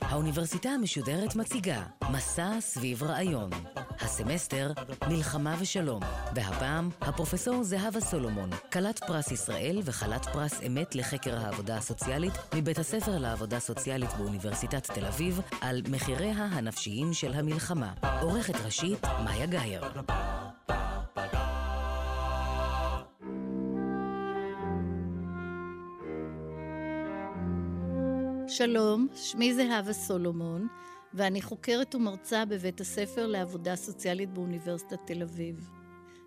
האוניברסיטה המשודרת מציגה מסע סביב רעיון. הסמסטר מלחמה ושלום, והפעם הפרופסור זהבה סולומון, כלת פרס ישראל וכלת פרס אמת לחקר העבודה הסוציאלית מבית הספר לעבודה סוציאלית באוניברסיטת תל אביב על מחיריה הנפשיים של המלחמה. עורכת ראשית מאיה גאייר. שלום, שמי זהבה סולומון, ואני חוקרת ומרצה בבית הספר לעבודה סוציאלית באוניברסיטת תל אביב.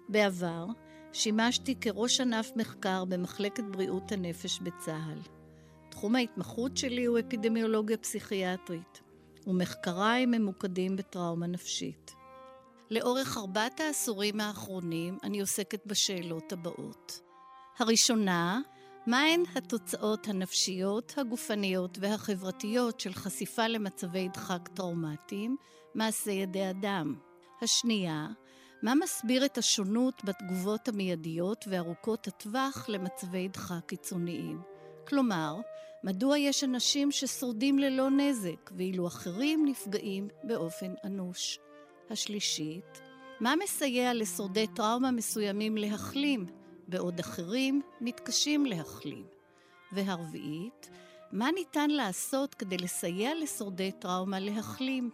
בעבר שימשתי כראש ענף מחקר במחלקת בריאות הנפש בצה"ל. תחום ההתמחות שלי הוא אפידמיולוגיה פסיכיאטרית, ומחקריי ממוקדים בטראומה נפשית. לאורך ארבעת העשורים האחרונים אני עוסקת בשאלות הבאות. הראשונה, מהן התוצאות הנפשיות, הגופניות והחברתיות של חשיפה למצבי דחק טראומטיים, מעשה ידי אדם? השנייה, מה מסביר את השונות בתגובות המיידיות וארוכות הטווח למצבי דחק קיצוניים? כלומר, מדוע יש אנשים ששורדים ללא נזק, ואילו אחרים נפגעים באופן אנוש? השלישית, מה מסייע לשורדי טראומה מסוימים להחלים, בעוד אחרים מתקשים להחלים. והרביעית, מה ניתן לעשות כדי לסייע לשורדי טראומה להחלים?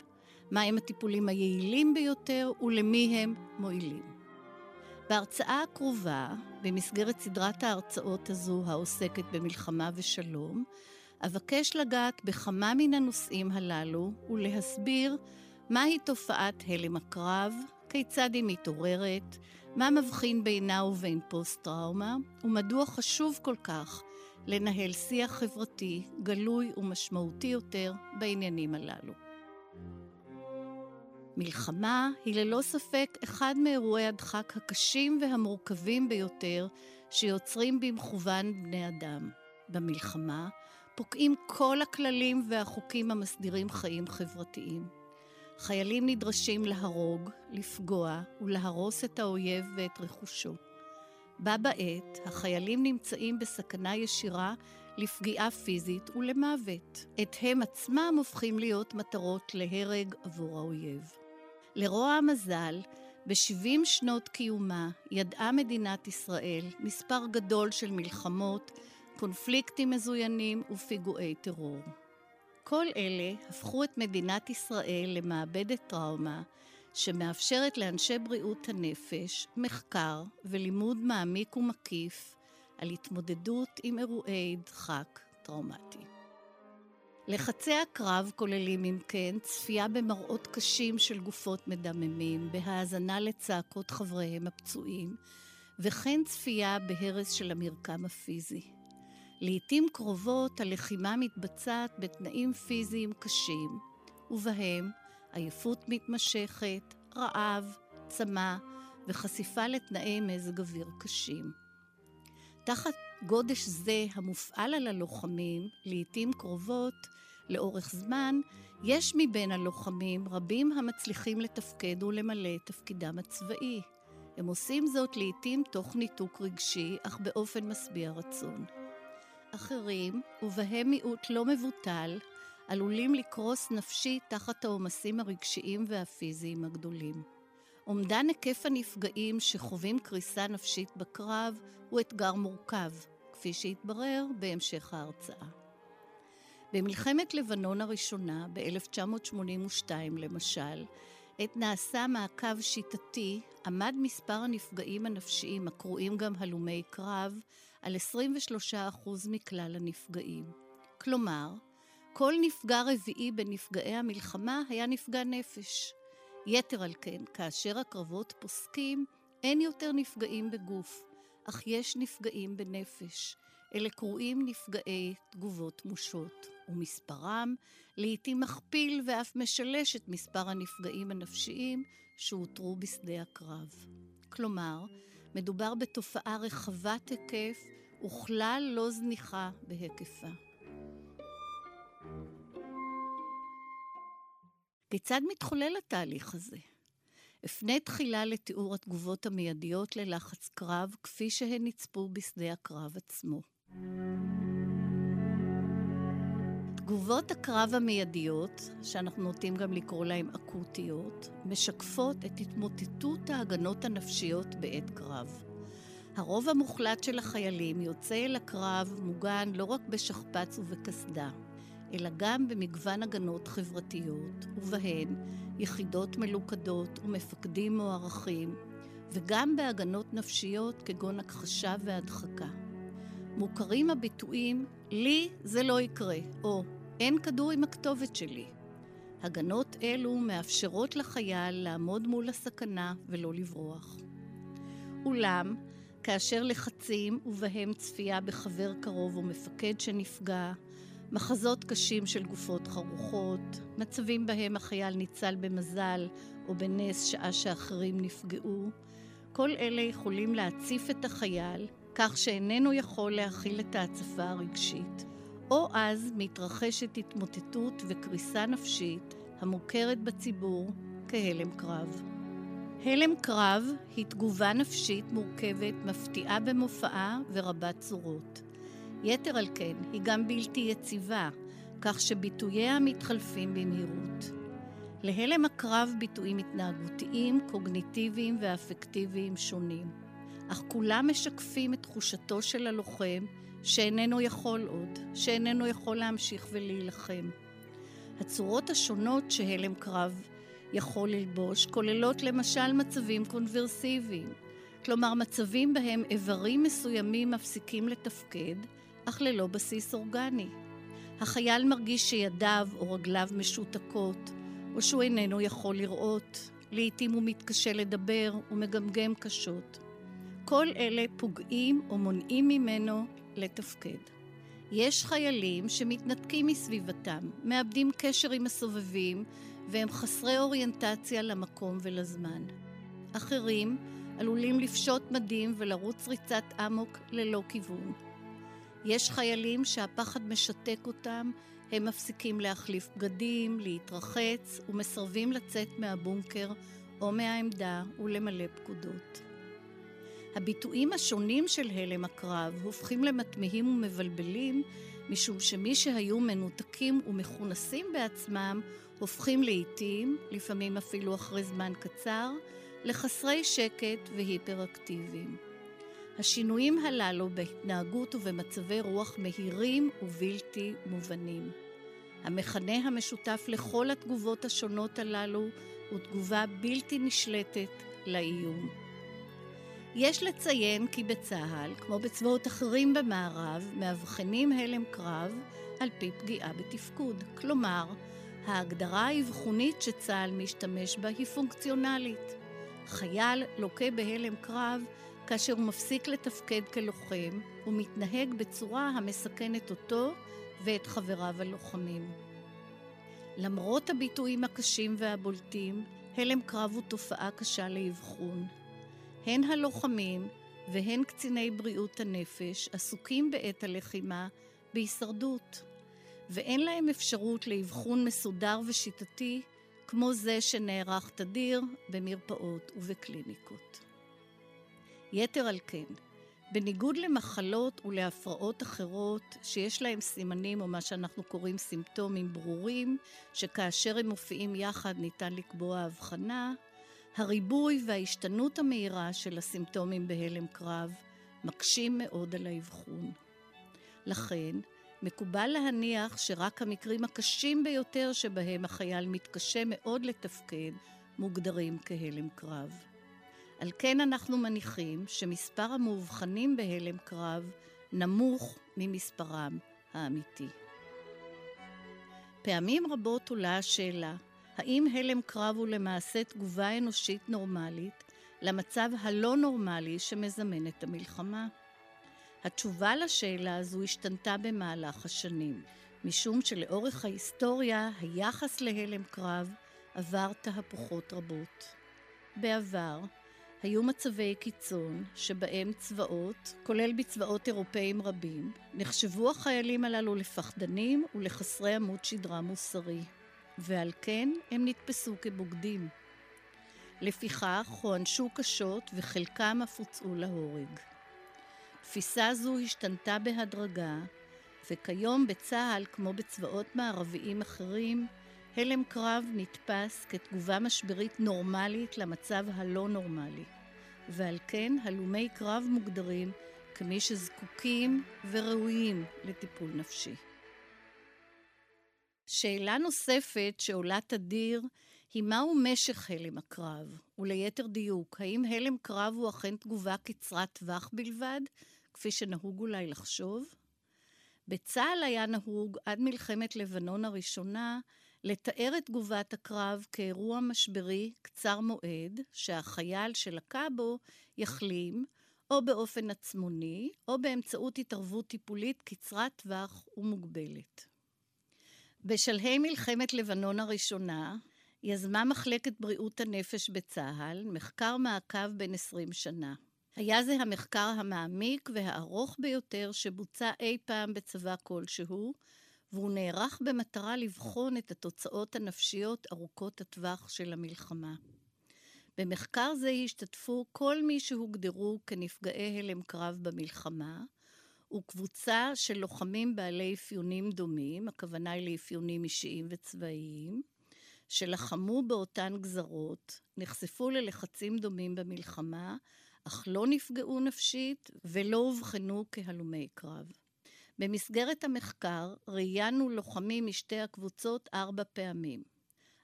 מהם הטיפולים היעילים ביותר ולמי הם מועילים? בהרצאה הקרובה, במסגרת סדרת ההרצאות הזו העוסקת במלחמה ושלום, אבקש לגעת בכמה מן הנושאים הללו ולהסביר מהי תופעת הלם הקרב, כיצד היא מתעוררת, מה מבחין בינה ובין פוסט-טראומה, ומדוע חשוב כל כך לנהל שיח חברתי גלוי ומשמעותי יותר בעניינים הללו. מלחמה היא ללא ספק אחד מאירועי הדחק הקשים והמורכבים ביותר שיוצרים במכוון בני אדם. במלחמה פוקעים כל הכללים והחוקים המסדירים חיים חברתיים. חיילים נדרשים להרוג, לפגוע ולהרוס את האויב ואת רכושו. בה בעת, החיילים נמצאים בסכנה ישירה לפגיעה פיזית ולמוות. את הם עצמם הופכים להיות מטרות להרג עבור האויב. לרוע המזל, ב-70 שנות קיומה ידעה מדינת ישראל מספר גדול של מלחמות, קונפליקטים מזוינים ופיגועי טרור. כל אלה הפכו את מדינת ישראל למעבדת טראומה שמאפשרת לאנשי בריאות הנפש מחקר ולימוד מעמיק ומקיף על התמודדות עם אירועי דחק טראומטי. לחצי הקרב כוללים אם כן צפייה במראות קשים של גופות מדממים, בהאזנה לצעקות חבריהם הפצועים, וכן צפייה בהרס של המרקם הפיזי. לעתים קרובות הלחימה מתבצעת בתנאים פיזיים קשים, ובהם עייפות מתמשכת, רעב, צמא וחשיפה לתנאי מזג אוויר קשים. תחת גודש זה המופעל על הלוחמים, לעתים קרובות, לאורך זמן, יש מבין הלוחמים רבים המצליחים לתפקד ולמלא את תפקידם הצבאי. הם עושים זאת לעתים תוך ניתוק רגשי, אך באופן משביע רצון. אחרים, ובהם מיעוט לא מבוטל, עלולים לקרוס נפשית תחת העומסים הרגשיים והפיזיים הגדולים. אומדן היקף הנפגעים שחווים קריסה נפשית בקרב הוא אתגר מורכב, כפי שהתברר בהמשך ההרצאה. במלחמת לבנון הראשונה, ב-1982 למשל, עת נעשה מעקב שיטתי, עמד מספר הנפגעים הנפשיים, הקרויים גם הלומי קרב, על 23% מכלל הנפגעים. כלומר, כל נפגע רביעי בנפגעי המלחמה היה נפגע נפש. יתר על כן, כאשר הקרבות פוסקים, אין יותר נפגעים בגוף, אך יש נפגעים בנפש. אלה קרויים נפגעי תגובות מושות, ומספרם לעתים מכפיל ואף משלש את מספר הנפגעים הנפשיים שאותרו בשדה הקרב. כלומר, מדובר בתופעה רחבת היקף וכלל לא זניחה בהיקפה. כיצד מתחולל התהליך הזה? אפנה תחילה לתיאור התגובות המיידיות ללחץ קרב, כפי שהן נצפו בשדה הקרב עצמו. תגובות הקרב המיידיות, שאנחנו נוטים גם לקרוא להן אקוטיות, משקפות את התמוטטות ההגנות הנפשיות בעת קרב. הרוב המוחלט של החיילים יוצא אל הקרב מוגן לא רק בשכפ"ץ ובקסדה, אלא גם במגוון הגנות חברתיות, ובהן יחידות מלוכדות ומפקדים מוערכים, וגם בהגנות נפשיות כגון הכחשה והדחקה. מוכרים הביטויים "לי זה לא יקרה", או "אין כדור עם הכתובת שלי". הגנות אלו מאפשרות לחייל לעמוד מול הסכנה ולא לברוח. אולם, כאשר לחצים, ובהם צפייה בחבר קרוב או מפקד שנפגע, מחזות קשים של גופות חרוכות, מצבים בהם החייל ניצל במזל או בנס שעה שאחרים נפגעו, כל אלה יכולים להציף את החייל כך שאיננו יכול להכיל את ההצפה הרגשית, או אז מתרחשת התמוטטות וקריסה נפשית המוכרת בציבור כהלם קרב. הלם קרב היא תגובה נפשית מורכבת, מפתיעה במופעה ורבת צורות. יתר על כן, היא גם בלתי יציבה, כך שביטוייה מתחלפים במהירות. להלם הקרב ביטויים התנהגותיים, קוגניטיביים ואפקטיביים שונים, אך כולם משקפים את תחושתו של הלוחם שאיננו יכול עוד, שאיננו יכול להמשיך ולהילחם. הצורות השונות שהלם קרב יכול ללבוש כוללות למשל מצבים קונברסיביים, כלומר מצבים בהם איברים מסוימים מפסיקים לתפקד, אך ללא בסיס אורגני. החייל מרגיש שידיו או רגליו משותקות, או שהוא איננו יכול לראות. לעתים הוא מתקשה לדבר ומגמגם קשות. כל אלה פוגעים או מונעים ממנו לתפקד. יש חיילים שמתנתקים מסביבתם, מאבדים קשר עם הסובבים, והם חסרי אוריינטציה למקום ולזמן. אחרים עלולים לפשוט מדים ולרוץ ריצת אמוק ללא כיוון. יש חיילים שהפחד משתק אותם, הם מפסיקים להחליף בגדים, להתרחץ ומסרבים לצאת מהבונקר או מהעמדה ולמלא פקודות. הביטויים השונים של הלם הקרב הופכים למתמיהים ומבלבלים משום שמי שהיו מנותקים ומכונסים בעצמם הופכים לעיתים, לפעמים אפילו אחרי זמן קצר, לחסרי שקט והיפראקטיביים. השינויים הללו בהתנהגות ובמצבי רוח מהירים ובלתי מובנים. המכנה המשותף לכל התגובות השונות הללו הוא תגובה בלתי נשלטת לאיום. יש לציין כי בצה"ל, כמו בצבאות אחרים במערב, מאבחנים הלם קרב על פי פגיעה בתפקוד. כלומר, ההגדרה האבחונית שצה"ל משתמש בה היא פונקציונלית. חייל לוקה בהלם קרב כאשר הוא מפסיק לתפקד כלוחם ומתנהג בצורה המסכנת אותו ואת חבריו הלוחמים. למרות הביטויים הקשים והבולטים, הלם קרב הוא תופעה קשה לאבחון. הן הלוחמים והן קציני בריאות הנפש עסוקים בעת הלחימה בהישרדות, ואין להם אפשרות לאבחון מסודר ושיטתי כמו זה שנערך תדיר במרפאות ובקליניקות. יתר על כן, בניגוד למחלות ולהפרעות אחרות שיש להם סימנים או מה שאנחנו קוראים סימפטומים ברורים, שכאשר הם מופיעים יחד ניתן לקבוע הבחנה, הריבוי וההשתנות המהירה של הסימפטומים בהלם קרב מקשים מאוד על האבחון. לכן, מקובל להניח שרק המקרים הקשים ביותר שבהם החייל מתקשה מאוד לתפקד מוגדרים כהלם קרב. על כן אנחנו מניחים שמספר המאובחנים בהלם קרב נמוך ממספרם האמיתי. פעמים רבות עולה השאלה, האם הלם קרב הוא למעשה תגובה אנושית נורמלית למצב הלא נורמלי שמזמן את המלחמה? התשובה לשאלה הזו השתנתה במהלך השנים, משום שלאורך ההיסטוריה היחס להלם קרב עבר תהפוכות רבות. בעבר היו מצבי קיצון שבהם צבאות, כולל בצבאות אירופאים רבים, נחשבו החיילים הללו לפחדנים ולחסרי עמוד שדרה מוסרי, ועל כן הם נתפסו כבוגדים. לפיכך הוענשו קשות וחלקם אף הוצאו להורג. תפיסה זו השתנתה בהדרגה, וכיום בצה"ל, כמו בצבאות מערביים אחרים, הלם קרב נתפס כתגובה משברית נורמלית למצב הלא נורמלי, ועל כן הלומי קרב מוגדרים כמי שזקוקים וראויים לטיפול נפשי. שאלה נוספת שעולה תדיר היא מהו משך הלם הקרב, וליתר דיוק, האם הלם קרב הוא אכן תגובה קצרת טווח בלבד, כפי שנהוג אולי לחשוב? בצה"ל היה נהוג עד מלחמת לבנון הראשונה לתאר את תגובת הקרב כאירוע משברי קצר מועד, שהחייל שלקה בו יחלים, או באופן עצמוני, או באמצעות התערבות טיפולית קצרת טווח ומוגבלת. בשלהי מלחמת לבנון הראשונה, יזמה מחלקת בריאות הנפש בצה"ל מחקר מעקב בן 20 שנה. היה זה המחקר המעמיק והארוך ביותר שבוצע אי פעם בצבא כלשהו, והוא נערך במטרה לבחון את התוצאות הנפשיות ארוכות הטווח של המלחמה. במחקר זה השתתפו כל מי שהוגדרו כנפגעי הלם קרב במלחמה, וקבוצה של לוחמים בעלי אפיונים דומים, הכוונה היא לאפיונים אישיים וצבאיים, שלחמו באותן גזרות, נחשפו ללחצים דומים במלחמה, אך לא נפגעו נפשית ולא אובחנו כהלומי קרב. במסגרת המחקר ראיינו לוחמים משתי הקבוצות ארבע פעמים.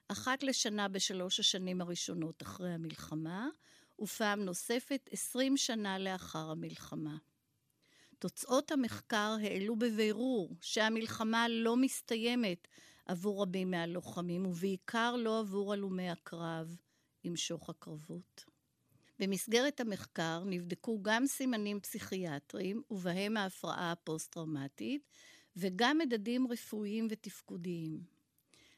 אחת לשנה בשלוש השנים הראשונות אחרי המלחמה, ופעם נוספת עשרים שנה לאחר המלחמה. תוצאות המחקר העלו בבירור שהמלחמה לא מסתיימת עבור רבים מהלוחמים, ובעיקר לא עבור הלומי הקרב עם שוך הקרבות. במסגרת המחקר נבדקו גם סימנים פסיכיאטריים, ובהם ההפרעה הפוסט-טראומטית, וגם מדדים רפואיים ותפקודיים.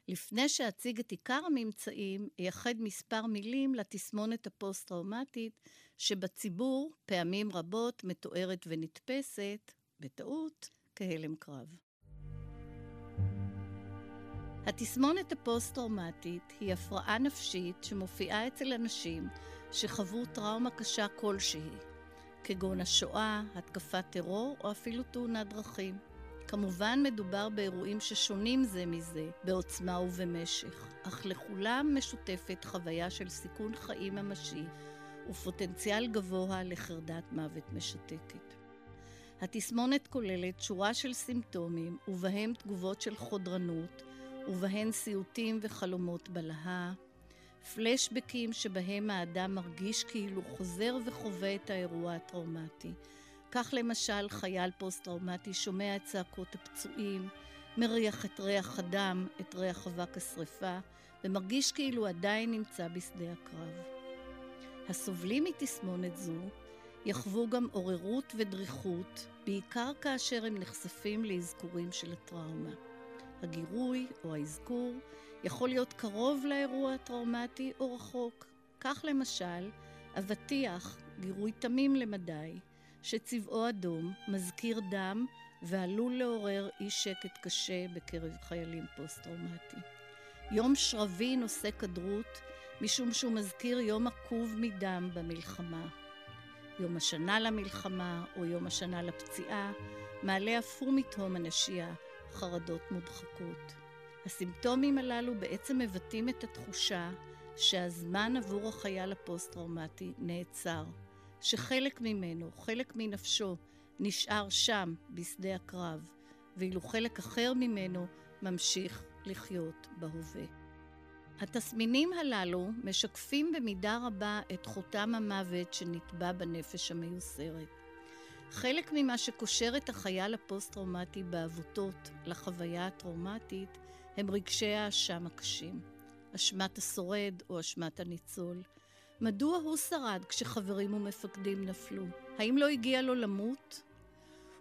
לפני שאציג את עיקר הממצאים, אייחד מספר מילים לתסמונת הפוסט-טראומטית, שבציבור פעמים רבות מתוארת ונתפסת, בטעות, כהלם קרב. התסמונת הפוסט-טראומטית היא הפרעה נפשית שמופיעה אצל אנשים שחוו טראומה קשה כלשהי, כגון השואה, התקפת טרור או אפילו תאונת דרכים. כמובן מדובר באירועים ששונים זה מזה, בעוצמה ובמשך, אך לכולם משותפת חוויה של סיכון חיים ממשי ופוטנציאל גבוה לחרדת מוות משתקת. התסמונת כוללת שורה של סימפטומים, ובהם תגובות של חודרנות, ובהן סיוטים וחלומות בלהה, פלשבקים שבהם האדם מרגיש כאילו חוזר וחווה את האירוע הטראומטי. כך למשל חייל פוסט-טראומטי שומע את צעקות הפצועים, מריח את ריח הדם, את ריח אבק השרפה, ומרגיש כאילו עדיין נמצא בשדה הקרב. הסובלים מתסמונת זו יחוו גם עוררות ודריכות, בעיקר כאשר הם נחשפים לאזכורים של הטראומה. הגירוי או האזכור יכול להיות קרוב לאירוע הטראומטי או רחוק. כך למשל, אבטיח, גירוי תמים למדי, שצבעו אדום, מזכיר דם ועלול לעורר אי שקט קשה בקרב חיילים פוסט-טראומטיים. יום שרבי נושא כדרות, משום שהוא מזכיר יום עקוב מדם במלחמה. יום השנה למלחמה או יום השנה לפציעה מעלה אף הוא מתהום הנשייה, חרדות מודחקות. הסימפטומים הללו בעצם מבטאים את התחושה שהזמן עבור החייל הפוסט-טראומטי נעצר, שחלק ממנו, חלק מנפשו, נשאר שם, בשדה הקרב, ואילו חלק אחר ממנו ממשיך לחיות בהווה. התסמינים הללו משקפים במידה רבה את חותם המוות שנטבע בנפש המיוסרת. חלק ממה שקושר את החייל הפוסט-טראומטי בעבותות לחוויה הטראומטית הם רגשי האשם הקשים. אשמת השורד או אשמת הניצול. מדוע הוא שרד כשחברים ומפקדים נפלו? האם לא הגיע לו למות?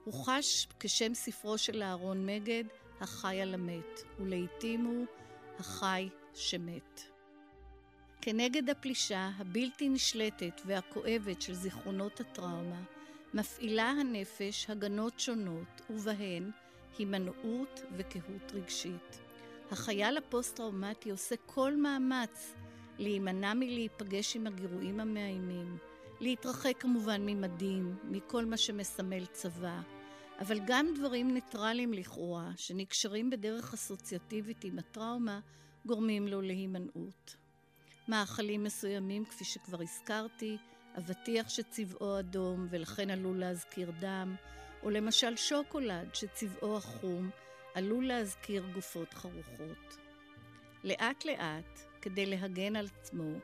הוא חש, כשם ספרו של אהרון מגד, החי על המת, ולעיתים הוא החי שמת. כנגד הפלישה הבלתי נשלטת והכואבת של זיכרונות הטראומה, מפעילה הנפש הגנות שונות, ובהן הימנעות וקהות רגשית. החייל הפוסט-טראומטי עושה כל מאמץ להימנע מלהיפגש עם הגירויים המאיימים, להתרחק כמובן ממדים, מכל מה שמסמל צבא, אבל גם דברים ניטרליים לכאורה, שנקשרים בדרך אסוציאטיבית עם הטראומה, גורמים לו להימנעות. מאכלים מסוימים, כפי שכבר הזכרתי, אבטיח שצבעו אדום ולכן עלול להזכיר דם, או למשל שוקולד שצבעו החום עלול להזכיר גופות חרוכות. לאט לאט, כדי להגן על עצמו,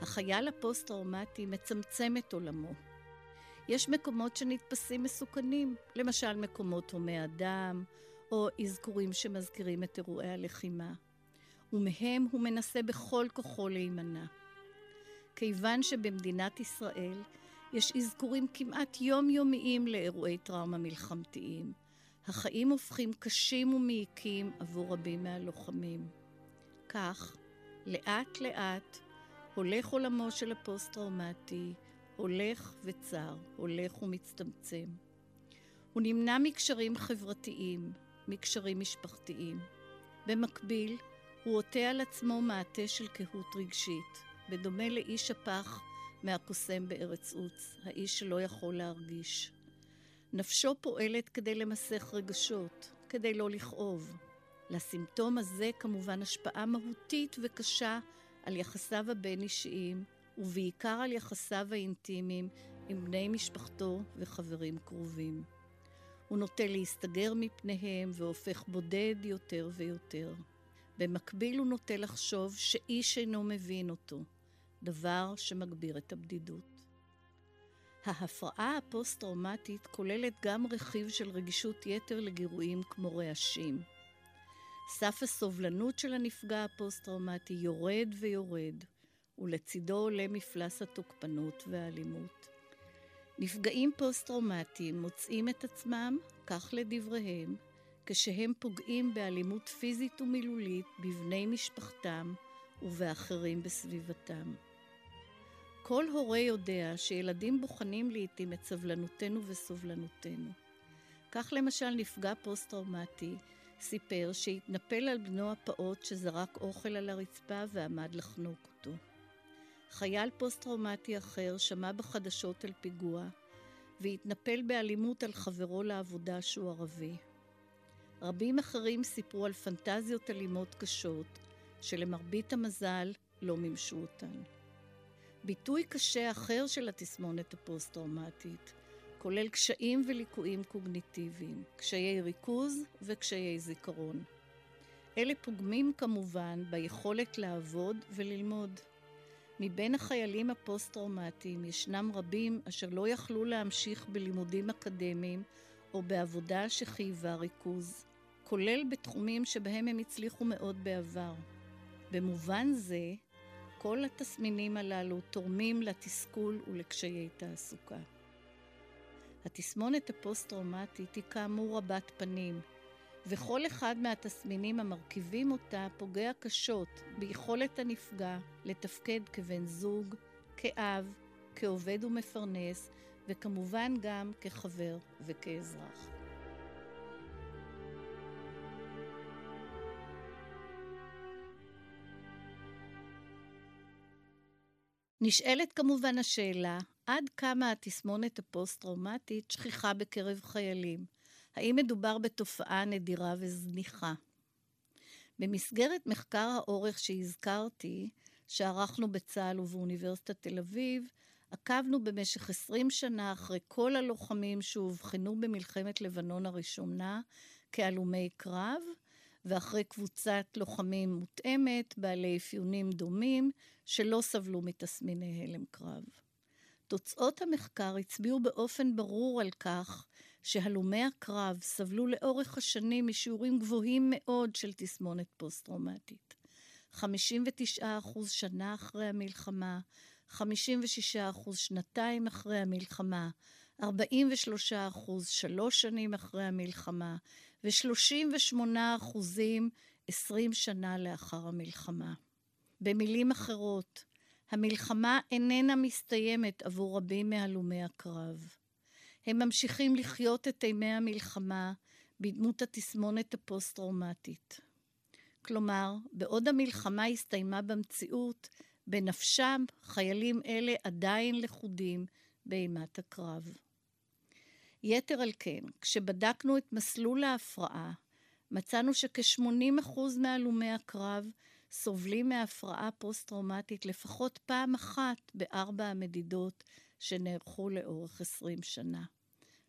החייל הפוסט-טראומטי מצמצם את עולמו. יש מקומות שנתפסים מסוכנים, למשל מקומות הומי אדם, או אזכורים שמזכירים את אירועי הלחימה. ומהם הוא מנסה בכל כוחו להימנע. כיוון שבמדינת ישראל יש אזכורים כמעט יומיומיים לאירועי טראומה מלחמתיים, החיים הופכים קשים ומעיקים עבור רבים מהלוחמים. כך, לאט לאט, הולך עולמו של הפוסט-טראומטי, הולך וצר, הולך ומצטמצם. הוא נמנע מקשרים חברתיים, מקשרים משפחתיים. במקביל, הוא עוטה על עצמו מעטה של קהות רגשית, בדומה לאיש הפח מהקוסם בארץ עוץ, האיש שלא יכול להרגיש. נפשו פועלת כדי למסך רגשות, כדי לא לכאוב. לסימפטום הזה כמובן השפעה מהותית וקשה על יחסיו הבין-אישיים, ובעיקר על יחסיו האינטימיים עם בני משפחתו וחברים קרובים. הוא נוטה להסתגר מפניהם והופך בודד יותר ויותר. במקביל הוא נוטה לחשוב שאיש אינו מבין אותו, דבר שמגביר את הבדידות. ההפרעה הפוסט-טראומטית כוללת גם רכיב של רגישות יתר לגירויים כמו רעשים. סף הסובלנות של הנפגע הפוסט-טראומטי יורד ויורד, ולצידו עולה מפלס התוקפנות והאלימות. נפגעים פוסט-טראומטיים מוצאים את עצמם, כך לדבריהם, כשהם פוגעים באלימות פיזית ומילולית בבני משפחתם ובאחרים בסביבתם. כל הורה יודע שילדים בוחנים לעתים את סבלנותנו וסובלנותנו. כך למשל נפגע פוסט-טראומטי סיפר שהתנפל על בנו הפעוט שזרק אוכל על הרצפה ועמד לחנוק אותו. חייל פוסט-טראומטי אחר שמע בחדשות על פיגוע והתנפל באלימות על חברו לעבודה שהוא ערבי. רבים אחרים סיפרו על פנטזיות אלימות קשות, שלמרבית המזל לא מימשו אותן. ביטוי קשה אחר של התסמונת הפוסט-טראומטית כולל קשיים וליקויים קוגניטיביים, קשיי ריכוז וקשיי זיכרון. אלה פוגמים כמובן ביכולת לעבוד וללמוד. מבין החיילים הפוסט-טראומטיים ישנם רבים אשר לא יכלו להמשיך בלימודים אקדמיים או בעבודה שחייבה ריכוז, כולל בתחומים שבהם הם הצליחו מאוד בעבר. במובן זה, כל התסמינים הללו תורמים לתסכול ולקשיי תעסוקה. התסמונת הפוסט-טראומטית היא כאמור רבת פנים, וכל אחד מהתסמינים המרכיבים אותה פוגע קשות ביכולת הנפגע לתפקד כבן זוג, כאב, כעובד ומפרנס, וכמובן גם כחבר וכאזרח. נשאלת כמובן השאלה, עד כמה התסמונת הפוסט-טראומטית שכיחה בקרב חיילים? האם מדובר בתופעה נדירה וזניחה? במסגרת מחקר האורך שהזכרתי, שערכנו בצה"ל ובאוניברסיטת תל אביב, עקבנו במשך 20 שנה אחרי כל הלוחמים שאובחנו במלחמת לבנון הראשונה כהלומי קרב, ואחרי קבוצת לוחמים מותאמת, בעלי אפיונים דומים, שלא סבלו מתסמיני הלם קרב. תוצאות המחקר הצביעו באופן ברור על כך שהלומי הקרב סבלו לאורך השנים משיעורים גבוהים מאוד של תסמונת פוסט-טראומטית. 59% שנה אחרי המלחמה, 56% שנתיים אחרי המלחמה, 43% שלוש שנים אחרי המלחמה, ו-38% 20 שנה לאחר המלחמה. במילים אחרות, המלחמה איננה מסתיימת עבור רבים מהלומי הקרב. הם ממשיכים לחיות את ימי המלחמה בדמות התסמונת הפוסט-טראומטית. כלומר, בעוד המלחמה הסתיימה במציאות בנפשם, חיילים אלה עדיין לכודים באימת הקרב. יתר על כן, כשבדקנו את מסלול ההפרעה, מצאנו שכ-80% מהלומי הקרב סובלים מהפרעה פוסט-טראומטית לפחות פעם אחת בארבע המדידות שנערכו לאורך 20 שנה.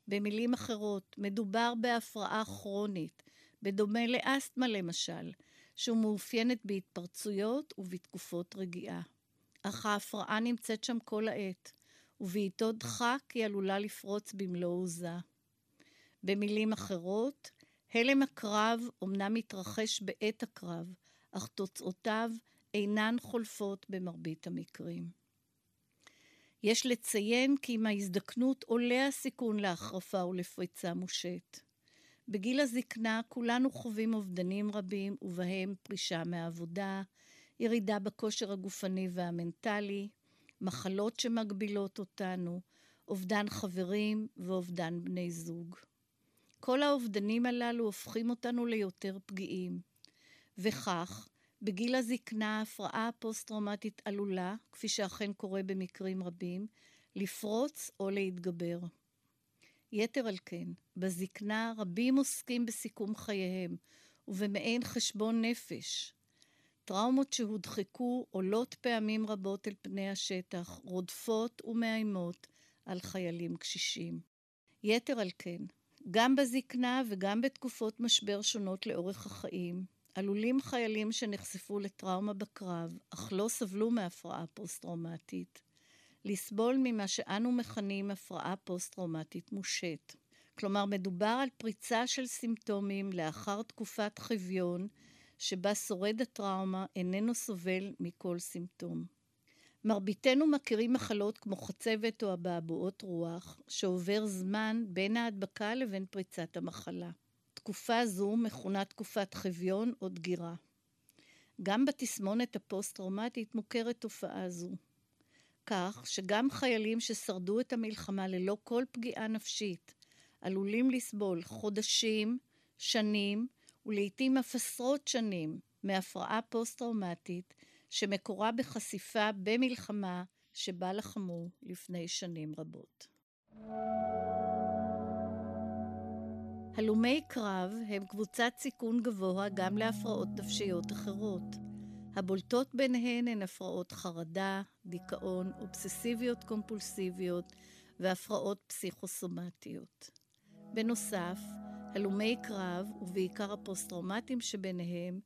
במילים אחרות, מדובר בהפרעה כרונית, בדומה לאסתמה למשל, שמאופיינת בהתפרצויות ובתקופות רגיעה. אך ההפרעה נמצאת שם כל העת, ובעיתות דחק היא עלולה לפרוץ במלוא עוזה. במילים אחרות, הלם הקרב אומנם מתרחש בעת הקרב, אך תוצאותיו אינן חולפות במרבית המקרים. יש לציין כי עם ההזדקנות עולה הסיכון להחרפה ולפריצה מושט. בגיל הזקנה כולנו חווים אובדנים רבים, ובהם פרישה מהעבודה, ירידה בכושר הגופני והמנטלי, מחלות שמגבילות אותנו, אובדן חברים ואובדן בני זוג. כל האובדנים הללו הופכים אותנו ליותר פגיעים. וכך, בגיל הזקנה ההפרעה הפוסט-טראומטית עלולה, כפי שאכן קורה במקרים רבים, לפרוץ או להתגבר. יתר על כן, בזקנה רבים עוסקים בסיכום חייהם ובמעין חשבון נפש. טראומות שהודחקו עולות פעמים רבות אל פני השטח, רודפות ומאיימות על חיילים קשישים. יתר על כן, גם בזקנה וגם בתקופות משבר שונות לאורך החיים, עלולים חיילים שנחשפו לטראומה בקרב, אך לא סבלו מהפרעה פוסט-טראומטית, לסבול ממה שאנו מכנים הפרעה פוסט-טראומטית מושט. כלומר, מדובר על פריצה של סימפטומים לאחר תקופת חביון, שבה שורד הטראומה איננו סובל מכל סימפטום. מרביתנו מכירים מחלות כמו חצבת או אבעבועות רוח, שעובר זמן בין ההדבקה לבין פריצת המחלה. תקופה זו מכונה תקופת חביון או דגירה. גם בתסמונת הפוסט-טראומטית מוכרת תופעה זו. כך שגם חיילים ששרדו את המלחמה ללא כל פגיעה נפשית עלולים לסבול חודשים, שנים ולעיתים אף עשרות שנים מהפרעה פוסט-טראומטית שמקורה בחשיפה במלחמה שבה לחמו לפני שנים רבות. הלומי קרב הם קבוצת סיכון גבוה גם להפרעות נפשיות אחרות. הבולטות ביניהן הן הפרעות חרדה, דיכאון, אובססיביות קומפולסיביות והפרעות פסיכוסומטיות. בנוסף, הלומי קרב, ובעיקר הפוסט-טראומטיים שביניהם,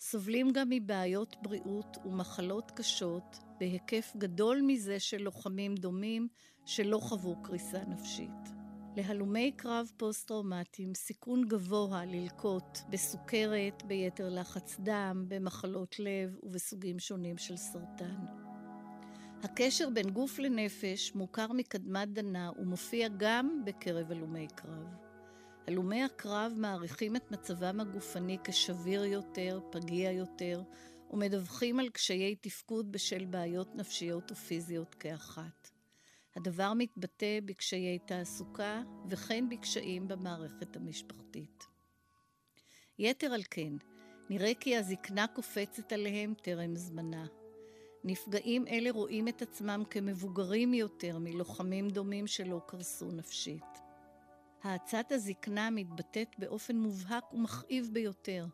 סובלים גם מבעיות בריאות ומחלות קשות בהיקף גדול מזה של לוחמים דומים שלא חוו קריסה נפשית. להלומי קרב פוסט-טראומטיים סיכון גבוה ללקות בסוכרת, ביתר לחץ דם, במחלות לב ובסוגים שונים של סרטן. הקשר בין גוף לנפש מוכר מקדמת דנה ומופיע גם בקרב הלומי קרב. הלומי הקרב מעריכים את מצבם הגופני כשביר יותר, פגיע יותר, ומדווחים על קשיי תפקוד בשל בעיות נפשיות ופיזיות כאחת. הדבר מתבטא בקשיי תעסוקה וכן בקשיים במערכת המשפחתית. יתר על כן, נראה כי הזקנה קופצת עליהם טרם זמנה. נפגעים אלה רואים את עצמם כמבוגרים יותר מלוחמים דומים שלא קרסו נפשית. האצת הזקנה מתבטאת באופן מובהק ומכאיב ביותר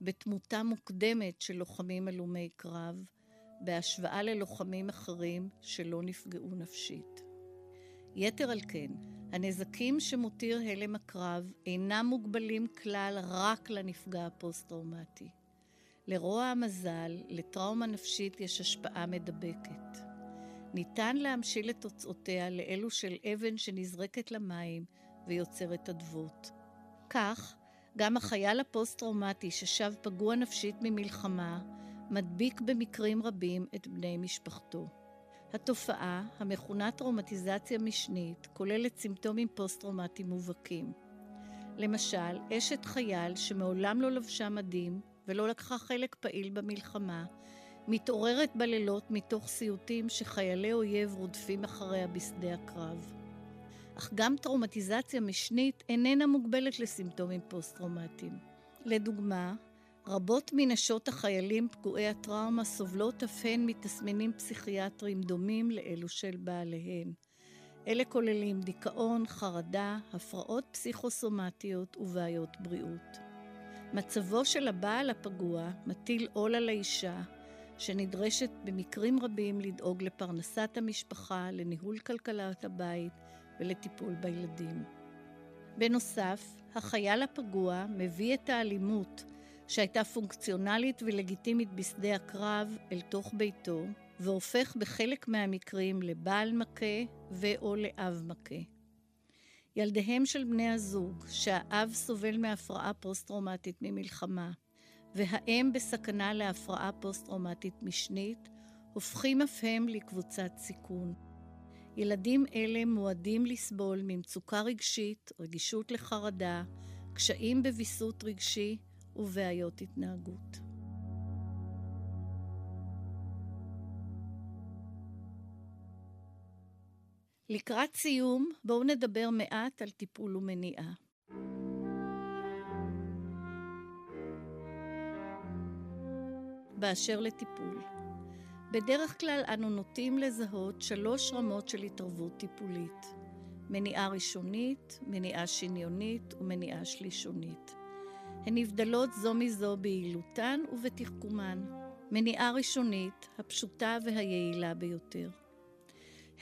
בתמותה מוקדמת של לוחמים הלומי קרב, בהשוואה ללוחמים אחרים שלא נפגעו נפשית. יתר על כן, הנזקים שמותיר הלם הקרב אינם מוגבלים כלל רק לנפגע הפוסט-טראומטי. לרוע המזל, לטראומה נפשית יש השפעה מדבקת. ניתן להמשיל את תוצאותיה לאלו של אבן שנזרקת למים ויוצרת אדוות. כך, גם החייל הפוסט-טראומטי ששב פגוע נפשית ממלחמה, מדביק במקרים רבים את בני משפחתו. התופעה, המכונה טראומטיזציה משנית, כוללת סימפטומים פוסט-טראומטיים מובהקים. למשל, אשת חייל שמעולם לא לבשה מדים ולא לקחה חלק פעיל במלחמה, מתעוררת בלילות מתוך סיוטים שחיילי אויב רודפים אחריה בשדה הקרב. אך גם טראומטיזציה משנית איננה מוגבלת לסימפטומים פוסט-טראומטיים. לדוגמה, רבות מנשות החיילים פגועי הטראומה סובלות אף הן מתסמינים פסיכיאטריים דומים לאלו של בעליהן. אלה כוללים דיכאון, חרדה, הפרעות פסיכוסומטיות ובעיות בריאות. מצבו של הבעל הפגוע מטיל עול על האישה, שנדרשת במקרים רבים לדאוג לפרנסת המשפחה, לניהול כלכלת הבית ולטיפול בילדים. בנוסף, החייל הפגוע מביא את האלימות שהייתה פונקציונלית ולגיטימית בשדה הקרב אל תוך ביתו, והופך בחלק מהמקרים לבעל מכה ו/או לאב מכה. ילדיהם של בני הזוג, שהאב סובל מהפרעה פוסט-טראומטית ממלחמה, והאם בסכנה להפרעה פוסט-טראומטית משנית, הופכים אף הם לקבוצת סיכון. ילדים אלה מועדים לסבול ממצוקה רגשית, רגישות לחרדה, קשיים בוויסות רגשי ובעיות התנהגות. לקראת סיום, בואו נדבר מעט על טיפול ומניעה. באשר לטיפול. בדרך כלל אנו נוטים לזהות שלוש רמות של התערבות טיפולית מניעה ראשונית, מניעה שניונית ומניעה שלישונית. הן נבדלות זו מזו ביעילותן ובתחכומן. מניעה ראשונית, הפשוטה והיעילה ביותר.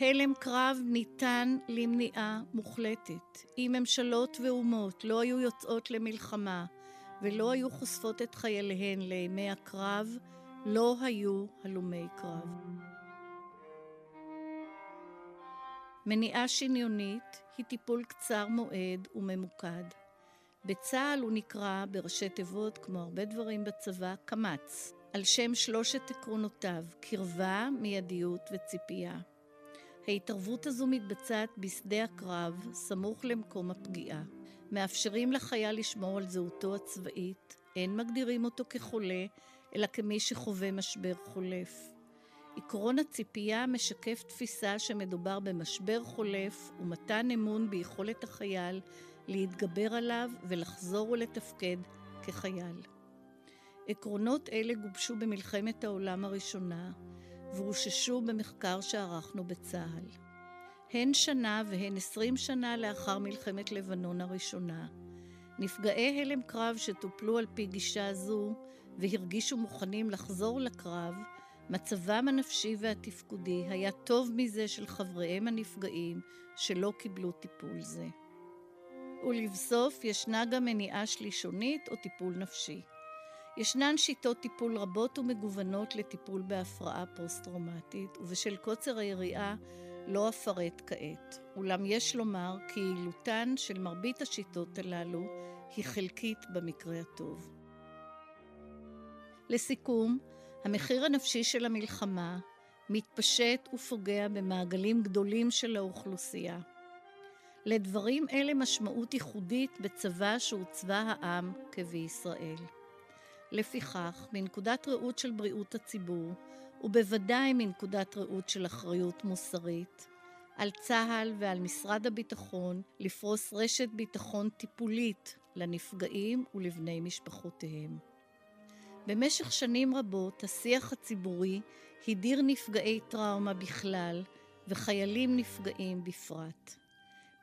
הלם קרב ניתן למניעה מוחלטת. אם ממשלות ואומות לא היו יוצאות למלחמה ולא היו חושפות את חייליהן לימי הקרב, לא היו הלומי קרב. מניעה שניונית היא טיפול קצר מועד וממוקד. בצה"ל הוא נקרא בראשי תיבות, כמו הרבה דברים בצבא, קמ"ץ, על שם שלושת עקרונותיו, קרבה, מיידיות וציפייה. ההתערבות הזו מתבצעת בשדה הקרב, סמוך למקום הפגיעה. מאפשרים לחייל לשמור על זהותו הצבאית, אין מגדירים אותו כחולה, אלא כמי שחווה משבר חולף. עקרון הציפייה משקף תפיסה שמדובר במשבר חולף ומתן אמון ביכולת החייל להתגבר עליו ולחזור ולתפקד כחייל. עקרונות אלה גובשו במלחמת העולם הראשונה ורוששו במחקר שערכנו בצה"ל. הן שנה והן עשרים שנה לאחר מלחמת לבנון הראשונה, נפגעי הלם קרב שטופלו על פי גישה זו והרגישו מוכנים לחזור לקרב, מצבם הנפשי והתפקודי היה טוב מזה של חבריהם הנפגעים שלא קיבלו טיפול זה. ולבסוף, ישנה גם מניעה שלישונית או טיפול נפשי. ישנן שיטות טיפול רבות ומגוונות לטיפול בהפרעה פוסט-טראומטית, ובשל קוצר היריעה לא אפרט כעת. אולם יש לומר כי יעילותן של מרבית השיטות הללו היא חלקית במקרה הטוב. לסיכום, המחיר הנפשי של המלחמה מתפשט ופוגע במעגלים גדולים של האוכלוסייה. לדברים אלה משמעות ייחודית בצבא שהוא צבא העם כבישראל. לפיכך, מנקודת ראות של בריאות הציבור, ובוודאי מנקודת ראות של אחריות מוסרית, על צה"ל ועל משרד הביטחון לפרוס רשת ביטחון טיפולית לנפגעים ולבני משפחותיהם. במשך שנים רבות השיח הציבורי הדיר נפגעי טראומה בכלל וחיילים נפגעים בפרט.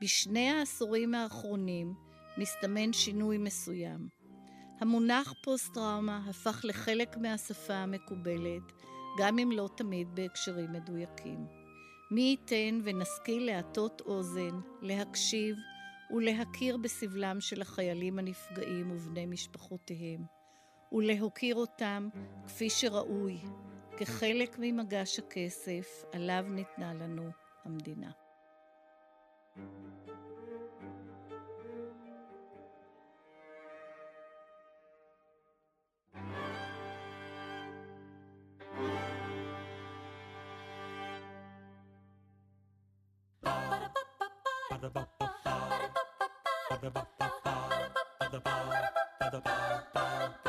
בשני העשורים האחרונים מסתמן שינוי מסוים. המונח פוסט-טראומה הפך לחלק מהשפה המקובלת, גם אם לא תמיד בהקשרים מדויקים. מי ייתן ונשכיל להטות אוזן, להקשיב ולהכיר בסבלם של החיילים הנפגעים ובני משפחותיהם, ולהוקיר אותם כפי שראוי, כחלק ממגש הכסף עליו ניתנה לנו המדינה. Ba-da-ba-ba-ba. Ba-da-ba-ba-ba. Ba-da-ba-ba-ba. Ba-da-ba-ba-ba.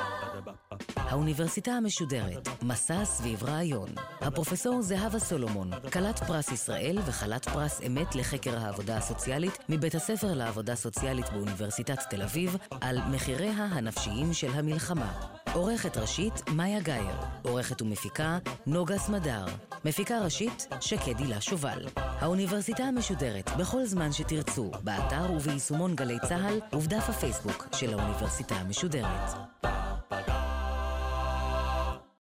האוניברסיטה המשודרת, מסע סביב רעיון. הפרופסור זהבה סולומון, כלת פרס ישראל וכלת פרס אמת לחקר העבודה הסוציאלית מבית הספר לעבודה סוציאלית באוניברסיטת תל אביב, על מחיריה הנפשיים של המלחמה. עורכת ראשית, מאיה גאייר. עורכת ומפיקה, נוגה סמדר. מפיקה ראשית, שקד הילה שובל. האוניברסיטה המשודרת, בכל זמן שתרצו, באתר וביישומון גלי צה"ל ובדף הפייסבוק של האוניברסיטה המשודרת.